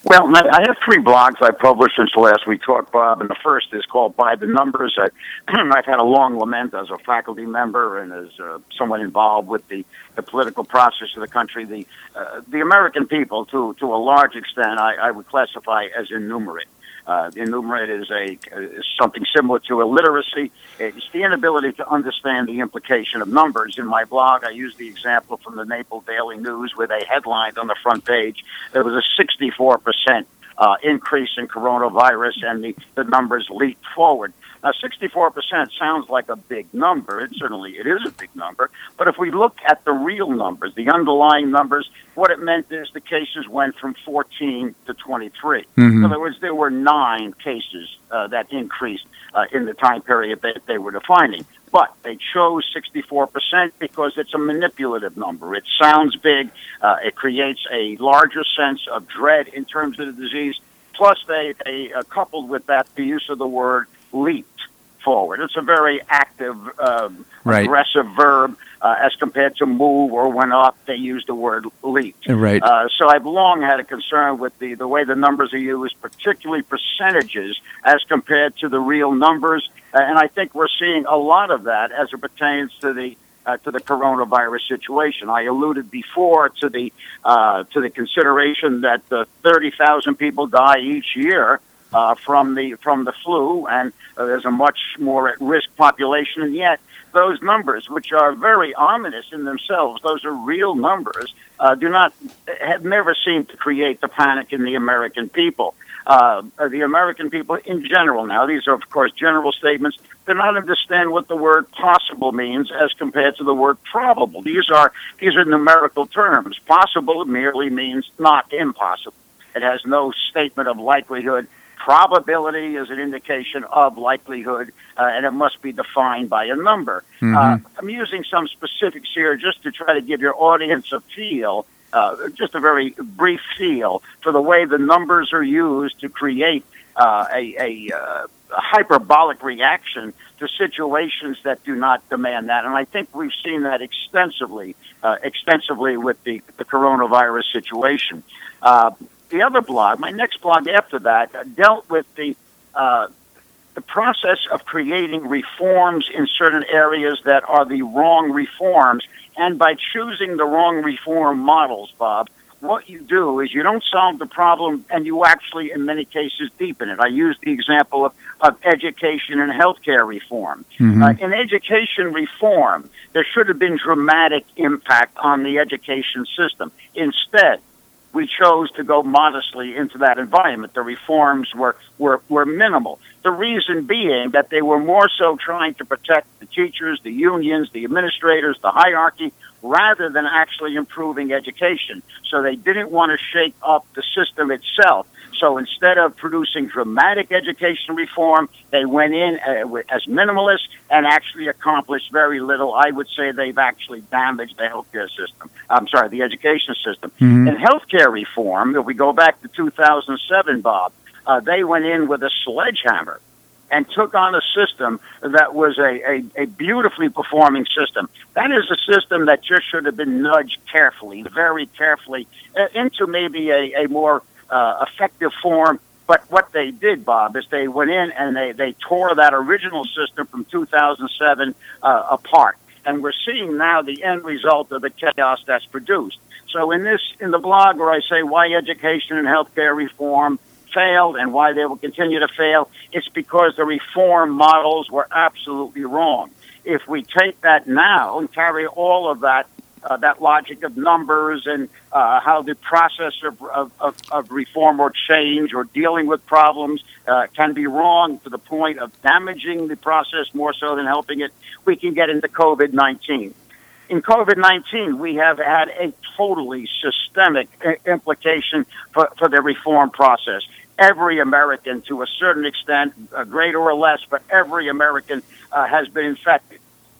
[SPEAKER 4] Well, I have three blogs I published since the last we talked, Bob, and the first is called By the Numbers. I, I've had a long lament as a faculty member and as uh, someone involved with the, the political process of the country. The uh, the American people, to to a large extent, I, I would classify as innumerate. Uh, innumerate is a is something similar to illiteracy. It's the inability to understand the implication of numbers. In my blog, I use the example from the Naples Daily News where they headlined on the front page. There was a 64 percent uh, increase in coronavirus, and the, the numbers leaped forward. Now, 64% sounds like a big number. It certainly it is a big number. But if we look at the real numbers, the underlying numbers, what it meant is the cases went from 14 to 23.
[SPEAKER 2] Mhm.
[SPEAKER 4] In other words, there were nine cases uh, that increased uh, in the time period that they were defining. But they chose 64% because it's a manipulative number. It sounds big. Uh, it creates a larger sense of dread in terms of the disease. Plus, they, they uh, coupled with that the use of the word leaped forward. It's a very active, um,
[SPEAKER 2] Right.
[SPEAKER 4] aggressive verb uh, as compared to move or went up. They use the word leaped.
[SPEAKER 2] Right.
[SPEAKER 4] Uh, so I've long had a concern with the, the way the numbers are used, particularly percentages as compared to the real numbers. Uh, and I think we're seeing a lot of that as it pertains to the uh, to the coronavirus situation. I alluded before to the uh, to the consideration that uh, 30,000 people die each year uh, from the from the flu, and uh, there's a much more at risk population, and yet those numbers, which are very ominous in themselves, those are real numbers, uh, do not have never seemed to create the panic in the American people. Uh, the American people in general now, these are of course general statements, do not understand what the word possible means as compared to the word probable. These are these are numerical terms. Possible merely means not impossible. It has no statement of likelihood. Probability is an indication of likelihood, uh, and it must be defined by a number.
[SPEAKER 2] Mm-hmm.
[SPEAKER 4] Uh, I'm using some specifics here just to try to give your audience a feel, uh, just a very brief feel for the way the numbers are used to create uh, a, a, uh, a hyperbolic reaction to situations that do not demand that. And I think we've seen that extensively, uh, extensively with the, the coronavirus situation. The other blog, my next blog after that, uh, dealt with the uh, the process of creating reforms in certain areas that are the wrong reforms, and by choosing the wrong reform models, Bob, what you do is you don't solve the problem and you actually, in many cases, deepen it. I use the example of, of education and healthcare reform.
[SPEAKER 2] Mm-hmm.
[SPEAKER 4] Uh, in education reform, there should have been dramatic impact on the education system. Instead, we chose to go modestly into that environment. The reforms were, were, were minimal. The reason being that they were more so trying to protect the teachers, the unions, the administrators, the hierarchy, rather than actually improving education. So they didn't want to shake up the system itself. So instead of producing dramatic education reform, they went in uh, as minimalists and actually accomplished very little. I would say they've actually damaged the healthcare system. I'm sorry, the education system.
[SPEAKER 2] Mhm.
[SPEAKER 4] In healthcare reform, if we go back to 2007, Bob, uh, they went in with a sledgehammer and took on a system that was a, a, a beautifully performing system. That is a system that just should have been nudged carefully, very carefully, uh, into maybe a, a more uh, effective form. But what they did, Bob, is they went in and they, they tore that original system from 2007 uh, apart. And we're seeing now the end result of the chaos that's produced. So in this, in the blog where I say why education and healthcare reform failed and why they will continue to fail, it's because the reform models were absolutely wrong. If we take that now and carry all of that uh, that logic of numbers and uh, how the process of, of, of, reform or change or dealing with problems uh, can be wrong to the point of damaging the process more so than helping it, we can get into COVID 19 in COVID 19, we have had a totally systemic implication for, for the reform process. Every American, to a certain extent, uh, greater or less, but every American uh, has been infected.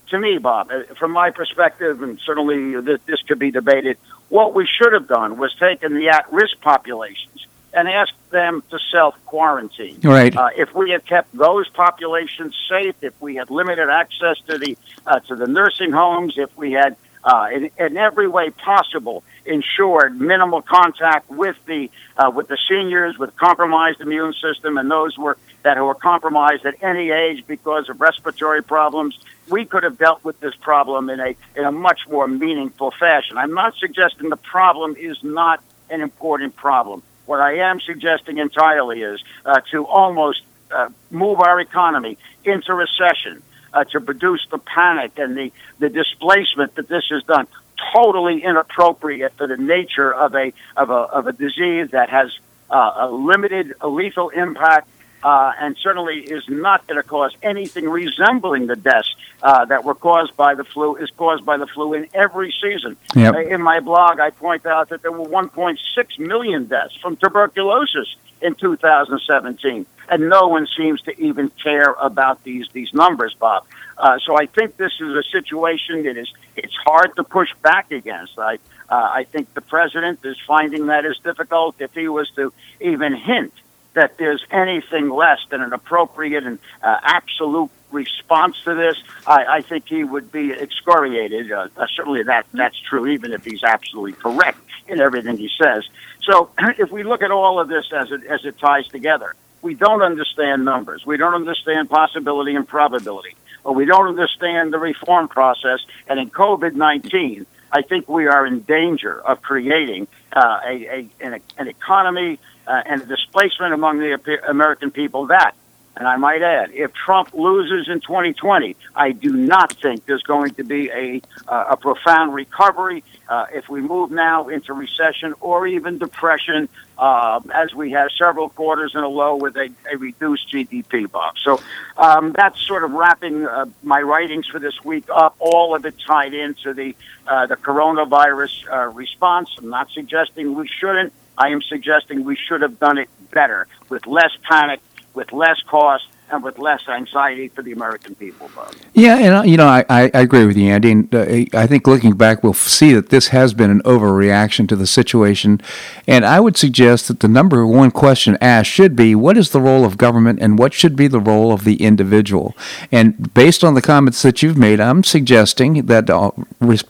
[SPEAKER 4] To me, Bob, uh, from my perspective, and certainly this, this could be debated, what we should have done was taken the at risk populations and asked them to self quarantine.
[SPEAKER 2] Right.
[SPEAKER 4] Uh, if we had kept those populations safe, if we had limited access to the uh, to the nursing homes, if we had uh, in, in every way possible ensured minimal contact with the uh, with the seniors with compromised immune system and those were that were compromised at any age because of respiratory problems, we could have dealt with this problem in a in a much more meaningful fashion. I'm not suggesting the problem is not an important problem. What I am suggesting entirely is uh, to almost uh, move our economy into recession, uh, to produce the panic and the, the displacement that this has done. Totally inappropriate for the nature of a of a of a disease that has uh, a limited lethal impact. Uh, and certainly is not going to cause anything resembling the deaths uh, that were caused by the flu is caused by the flu in every season.
[SPEAKER 2] Yep.
[SPEAKER 4] Uh, In my blog, I point out that there were 1.6 million deaths from tuberculosis in 2017, and no one seems to even care about these these numbers, Bob. Uh, so I think this is a situation that is it's hard to push back against. I uh, I think the president is finding that is difficult. If he was to even hint that there's anything less than an appropriate and uh, absolute response to this, I, I think he would be excoriated. Uh, uh, certainly, that that's true, even if he's absolutely correct in everything he says. So, if we look at all of this as it as it ties together, we don't understand numbers. We don't understand possibility and probability. Or we don't understand the reform process. And in COVID nineteen, I think we are in danger of creating uh, a, a an, an economy uh, and displacement among the American people that. And I might add, if Trump loses in 2020, I do not think there's going to be a, uh, a profound recovery uh, if we move now into recession or even depression, uh, as we have several quarters in a low with a, a reduced GDP, Bob. So um, that's sort of wrapping uh, my writings for this week up. All of it tied into the uh, the coronavirus uh, response. I'm not suggesting we shouldn't I am suggesting we should have done it better, with less panic, with less cost, and with less anxiety for the American people, Bob.
[SPEAKER 2] Yeah, and uh, you know, I, I, agree with you, Andy. And uh, I think looking back, we'll see that this has been an overreaction to the situation. And I would suggest that the number one question asked should be, what is the role of government, and what should be the role of the individual? And based on the comments that you've made, I'm suggesting that uh,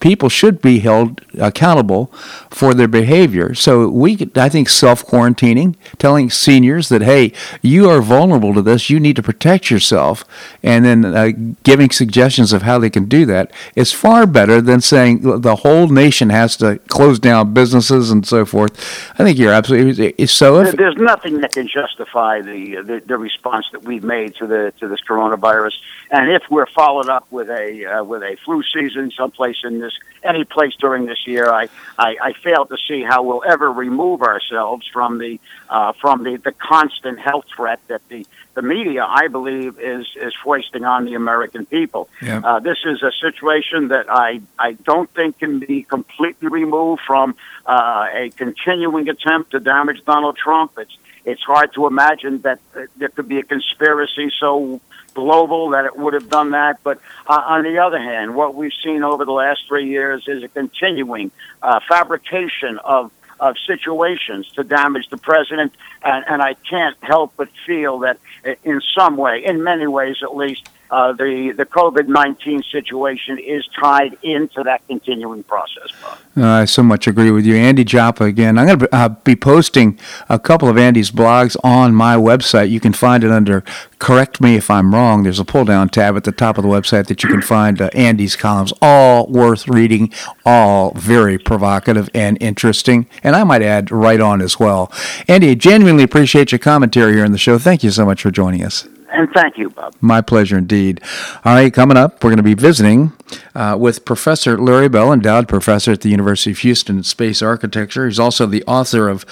[SPEAKER 2] people should be held accountable for their behavior. So we, I think, self quarantining, telling seniors that, hey, you are vulnerable to this, you need to protect yourself and then uh, giving suggestions of how they can do that is far better than saying the whole nation has to close down businesses and so forth. I think you're absolutely so.
[SPEAKER 4] If, There's nothing that can justify the, the, the response that we've made to the to this coronavirus, and if we're followed up with a uh, with a flu season someplace in this any place during this year, I, I, I fail to see how we'll ever remove ourselves from the uh, from the, the constant health threat that the the media, I believe, is is foisting on the American people.
[SPEAKER 2] Yeah.
[SPEAKER 4] Uh, this is a situation that I I don't think can be completely removed from uh, a continuing attempt to damage Donald Trump. It's it's hard to imagine that uh, there could be a conspiracy so global that it would have done that. But uh, on the other hand, what we've seen over the last three years is a continuing uh, fabrication of of situations to damage the president, and, and I can't help but feel that eh, in some way, in many ways at least, uh, the the COVID nineteen situation is tied into that continuing process.
[SPEAKER 2] Uh, I so much agree with you, Andy Joppa. Again, I'm going to uh, be posting a couple of Andy's blogs on my website. You can find it under "Correct Me If I'm Wrong." There's a pull-down tab at the top of the website that you can find uh, Andy's columns, all worth reading, all very provocative and interesting, and I might add, right on as well. Andy, I genuinely appreciate your commentary here on the show. Thank you so much for joining us.
[SPEAKER 4] And thank you, Bob.
[SPEAKER 2] My pleasure indeed. All right, coming up, we're going to be visiting uh, with Professor Larry Bell, endowed professor at the University of Houston space architecture. He's also the author of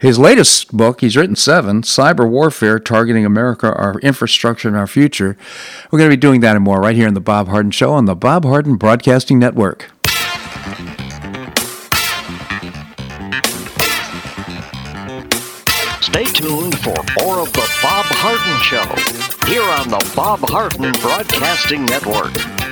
[SPEAKER 2] his latest book. He's written seven Cyber Warfare Targeting America, Our Infrastructure, and Our Future. We're going to be doing that and more right here in The Bob Harden Show on the Bob Harden Broadcasting Network.
[SPEAKER 1] Stay tuned for more of The Bob Harden Show here on the Bob Harden Broadcasting Network.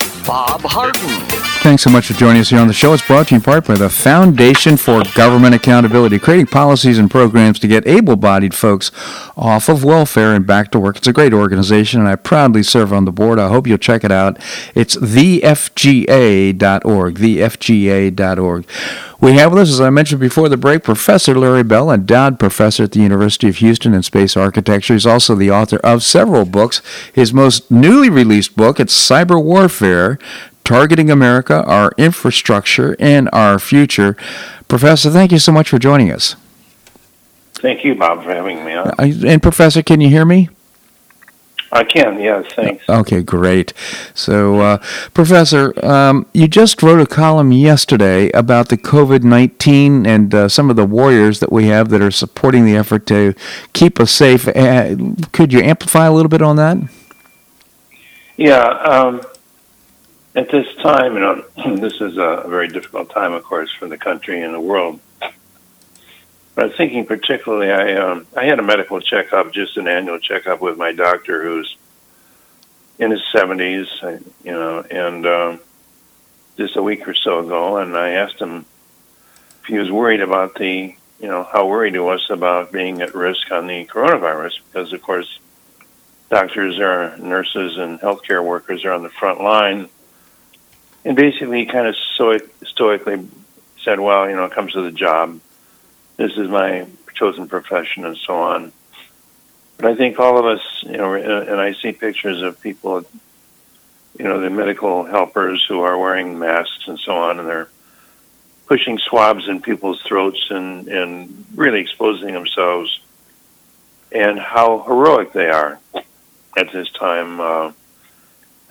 [SPEAKER 1] Bob Harden.
[SPEAKER 2] Thanks so much for joining us here on the show. It's brought to you in part by the Foundation for Government Accountability, creating policies and programs to get able bodied folks off of welfare and back to work. It's a great organization, and I proudly serve on the board. I hope you'll check it out. It's thefga.org, thefga.org. We have with us, as I mentioned before the break, Professor Larry Bell, endowed professor at the University of Houston in space architecture. He's also the author of several books. His most newly released book, it's Cyber Warfare targeting America, our infrastructure, and our future. Professor, thank you so much for joining us.
[SPEAKER 5] Thank you, Bob, for having me on.
[SPEAKER 2] And Professor, can you hear me?
[SPEAKER 5] I can, yes, thanks.
[SPEAKER 2] Okay, great. So, uh, Professor, um, you just wrote a column yesterday about the COVID 19 and uh, some of the warriors that we have that are supporting the effort to keep us safe. Uh, could you amplify a little bit on that?
[SPEAKER 5] Yeah, um, at this time, you know, this is a very difficult time, of course, for the country and the world. But I'm thinking particularly, I um, I had a medical checkup, just an annual checkup with my doctor, who's in his 70s, you know, and um, just a week or so ago, and I asked him if he was worried about the, you know, how worried he was about being at risk on the coronavirus, because of course, doctors are nurses and healthcare workers are on the front line and basically he kind of stoic, stoically said, "Well, you know, it comes to the job. This is my chosen profession, and so on." But I think all of us, you know, and I see pictures of people, you know, the medical helpers who are wearing masks and so on, and they're pushing swabs in people's throats and and really exposing themselves, and how heroic they are at this time. Uh,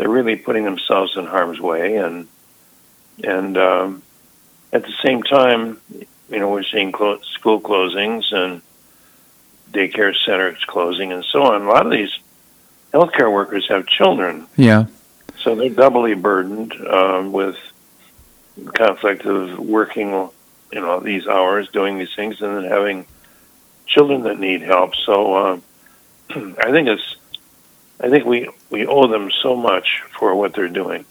[SPEAKER 5] they're really putting themselves in harm's way, and and um, at the same time, you know, we're seeing clo- school closings and daycare centers closing and so on. A lot of these healthcare workers have children.
[SPEAKER 2] Yeah.
[SPEAKER 5] So they're doubly burdened um, with the conflict of working, you know, these hours, doing these things, and then having children that need help. So uh, I think it's I think we, we owe them so much for what they're doing.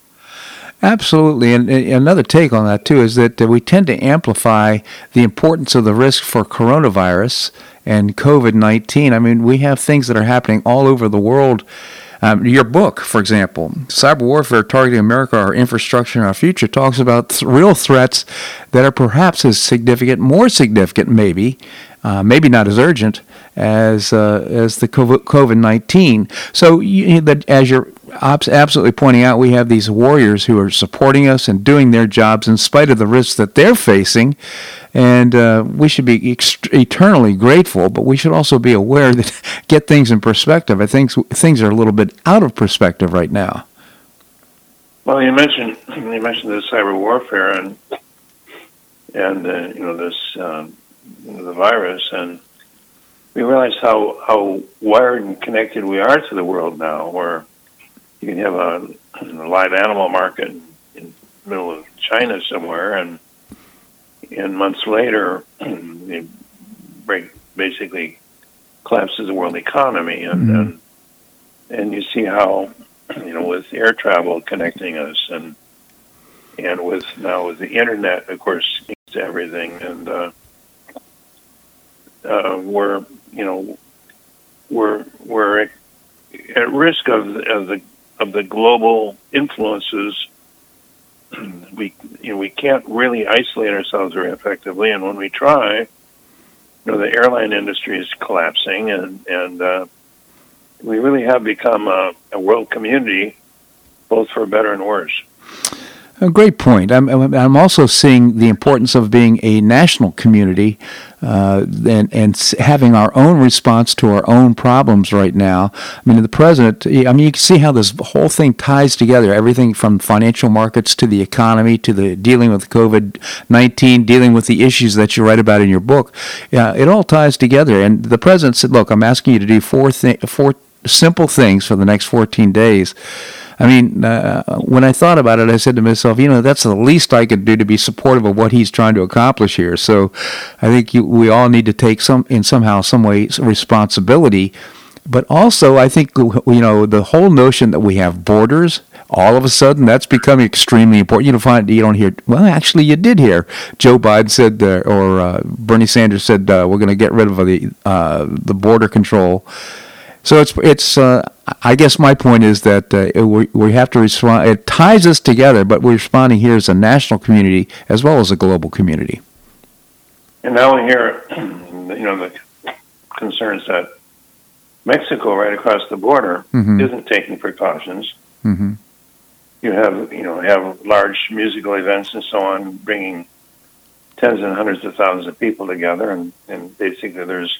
[SPEAKER 2] Absolutely. And, another take on that, too, is that we tend to amplify the importance of the risk for coronavirus and COVID 19. I mean, we have things that are happening all over the world. Um, your book, for example, Cyber Warfare Targeting America, Our Infrastructure and Our Future, talks about th- real threats that are perhaps as significant, more significant maybe, uh, maybe not as urgent as uh, as the COVID nineteen. So you, as you're absolutely pointing out, we have these warriors who are supporting us and doing their jobs in spite of the risks that they're facing, and uh, we should be ext- eternally grateful. But we should also be aware that get things in perspective. I think things are a little bit out of perspective right now.
[SPEAKER 5] Well, you mentioned you mentioned the cyber warfare and and uh, you know this um, the virus and we realize how how wired and connected we are to the world now. Where you can have a, a live animal market in the middle of China somewhere, and and months later, it break basically collapses the world economy, and mm-hmm. and and you see how you know with air travel connecting us, and and with now with the internet, of course, everything, and uh, uh, we're you know we're we're at risk of, of the of the global influences. We you know we can't really isolate ourselves very effectively, and when we try, you know the airline industry is collapsing, and and uh, we really have become a, a world community, both for better and worse.
[SPEAKER 2] A great point. I'm, I'm also seeing the importance of being a national community uh, and, and having our own response to our own problems right now. I mean, the president, I mean, you can see how this whole thing ties together everything from financial markets to the economy to the dealing with COVID 19, dealing with the issues that you write about in your book. Yeah, it all ties together. And the president said, Look, I'm asking you to do four, thi- four simple things for the next 14 days. I mean, uh, when I thought about it, I said to myself, you know, that's the least I could do to be supportive of what he's trying to accomplish here. So I think you, we all need to take some, in somehow, some way, responsibility. But also, I think, you know, the whole notion that we have borders, all of a sudden that's becoming extremely important. You don't find you don't hear. Well, actually, you did hear Joe Biden said, uh, or uh, Bernie Sanders said, uh, we're going to get rid of the uh, the border control. So it's it's. Uh, I guess my point is that uh, we we have to respond. It ties us together, but we're responding here as a national community as well as a global community.
[SPEAKER 5] And now we hear, you know, the concerns that Mexico, right across the border,
[SPEAKER 2] Mhm.
[SPEAKER 5] isn't taking precautions.
[SPEAKER 2] hmm
[SPEAKER 5] You have, you know, have large musical events and so on, bringing tens and hundreds of thousands of people together, and, and basically there's,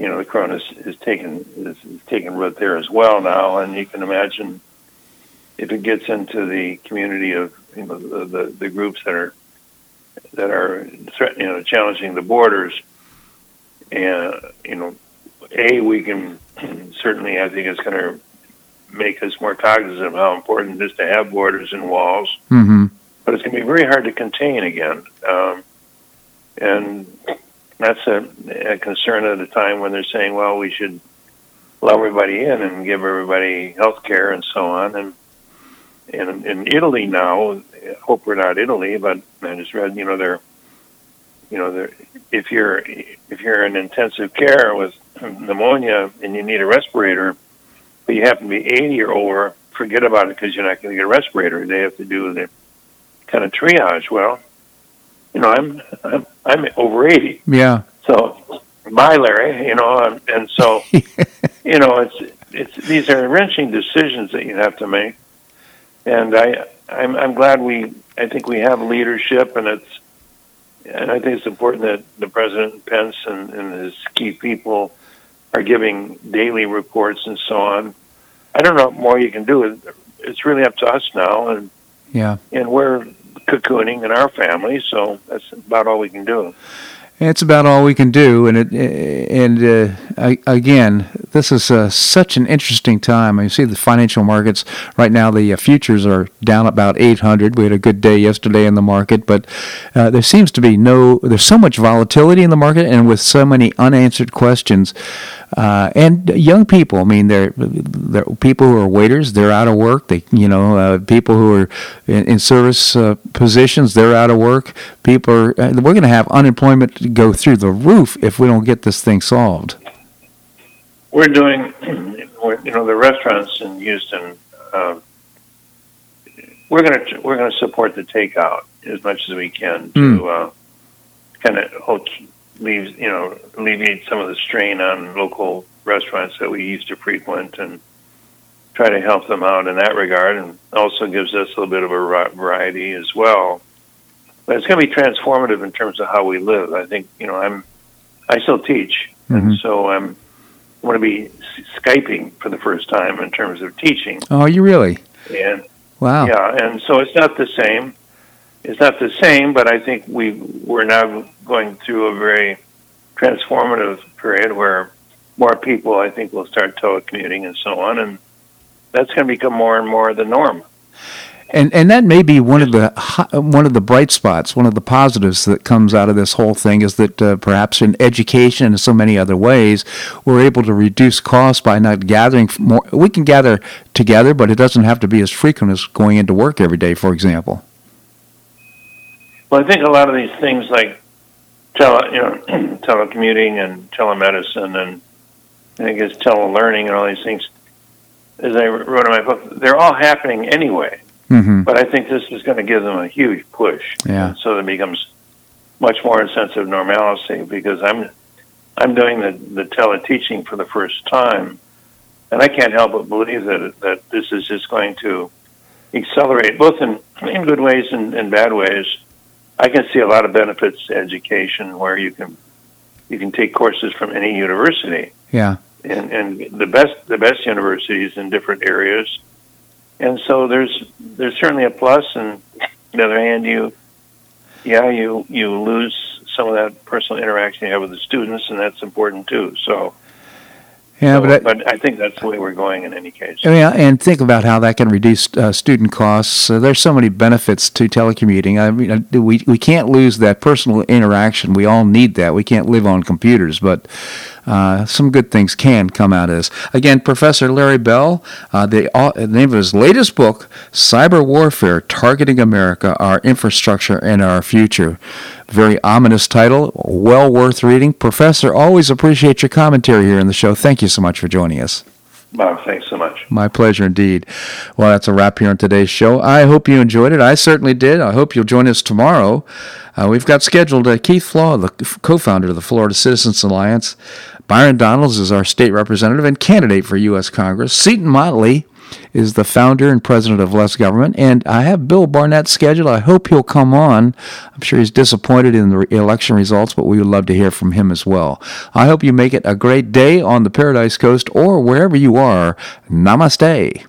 [SPEAKER 5] you know, the corona is, is taken is, is taken root there as well now, and you can imagine if it gets into the community of you know the, the, the groups that are that are threat, you know challenging the borders, and you know, a we can certainly I think it's going to make us more cognizant of how important it is to have borders and walls
[SPEAKER 2] hmm
[SPEAKER 5] but it's going to be very hard to contain again. Um, and that's a, a concern at a time when they're saying, well, we should allow everybody in and give everybody health care and so on. And, and in Italy now, hope we're not Italy, but I just read, you know, they're, you know, they're, if you're if you're in intensive care with pneumonia and you need a respirator, but you happen to be 80 or over, forget about it because you're not going to get a respirator. They have to do the kind of triage. Well, you know, I'm I'm, I'm over 80,
[SPEAKER 2] Yeah.
[SPEAKER 5] so bye, Larry. You know, and, and so you know, it's it's these are wrenching decisions that you have to make, and I I'm I'm glad we I think we have leadership, and it's and I think it's important that the president Pence and, and his key people are giving daily reports and so on. I don't know what more you can do. It's really up to us now, and
[SPEAKER 2] Yeah.
[SPEAKER 5] and we're cocooning in our family, so that's about all we can do.
[SPEAKER 2] It's about all we can do, and it and uh, again, this is uh, such an interesting time. You see the financial markets right now. The uh, futures are down about 800. We had a good day yesterday in the market, but uh, there seems to be no. There's so much volatility in the market, and with so many unanswered questions, uh, and young people. I mean, they're, they're people who are waiters. They're out of work. They, you know, uh, people who are in, in service uh, positions. They're out of work. People are. Uh, we're going to have unemployment go through the roof if we don't get this thing solved.
[SPEAKER 5] We're doing, you know, the restaurants in Houston. Uh, we're going to we're going to support the takeout as much as we can to uh, kind of leave you know alleviate some of the strain on local restaurants that we used to frequent and try to help them out in that regard, and also gives us a little bit of a variety as well. But it's going to be transformative in terms of how we live. I think you know I'm I still teach, and
[SPEAKER 2] Mhm.
[SPEAKER 5] so I'm going to be skyping for the first time in terms of teaching,
[SPEAKER 2] Oh, you really?
[SPEAKER 5] and
[SPEAKER 2] Wow.
[SPEAKER 5] yeah, and so it's not the same. It's not the same, but I think we we're now going through a very transformative period where more people, I think, will start telecommuting and so on, and that's going to become more and more the norm.
[SPEAKER 2] And and that may be one of the one of the bright spots, one of the positives that comes out of this whole thing is that uh, perhaps in education and so many other ways, we're able to reduce costs by not gathering more. We can gather together, but it doesn't have to be as frequent as going into work every day, for example.
[SPEAKER 5] Well, I think a lot of these things like tele, you know, telecommuting and telemedicine and I guess telelearning and all these things, as I wrote in my book, they're all happening anyway.
[SPEAKER 2] hmm
[SPEAKER 5] But I think this is going to give them a huge push.
[SPEAKER 2] Yeah.
[SPEAKER 5] So it becomes much more a sense of normalcy because I'm I'm doing the the teleteaching for the first time, and I can't help but believe that that this is just going to accelerate both in in good ways and, and bad ways. I can see a lot of benefits to education where you can you can take courses from any university
[SPEAKER 2] Yeah.
[SPEAKER 5] and, and the best the best universities in different areas. And so there's there's certainly a plus, and on the other hand, you yeah you you lose some of that personal interaction you have with the students, and that's important too. So
[SPEAKER 2] Yeah,
[SPEAKER 5] so-
[SPEAKER 2] but, I,
[SPEAKER 5] but I think that's the way we're going in any case.
[SPEAKER 2] yeah, and think about how that can reduce uh, student costs. Uh, there's so many benefits to telecommuting. I mean, uh, we we can't lose that personal interaction. We all need that. We can't live on computers, but uh, some good things can come out of this. Again, Professor Larry Bell, uh, the, uh, the name of his latest book, Cyber Warfare Targeting America, Our Infrastructure, and Our Future. Very ominous title, well worth reading. Professor, always appreciate your commentary here in the show. Thank you so much for joining us.
[SPEAKER 5] Bob, thanks so much.
[SPEAKER 2] My pleasure indeed. Well, that's a wrap here on today's show. I hope you enjoyed it. I certainly did. I hope you'll join us tomorrow. Uh, we've got scheduled uh, Keith Flaugh, the co founder of the Florida Citizens Alliance. Byron Donalds is our state representative and candidate for U.S. Congress. Seton Motley is the founder and president of Less Government. And I have Bill Barnett scheduled. I hope he'll come on. I'm sure he's disappointed in the election results, but we would love to hear from him as well. I hope you make it a great day on the Paradise Coast or wherever you are. Namaste.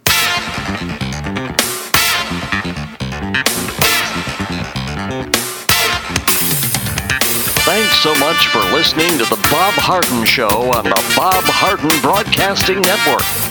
[SPEAKER 1] Thanks so much for listening to The Bob Harden Show on the Bob Harden Broadcasting Network.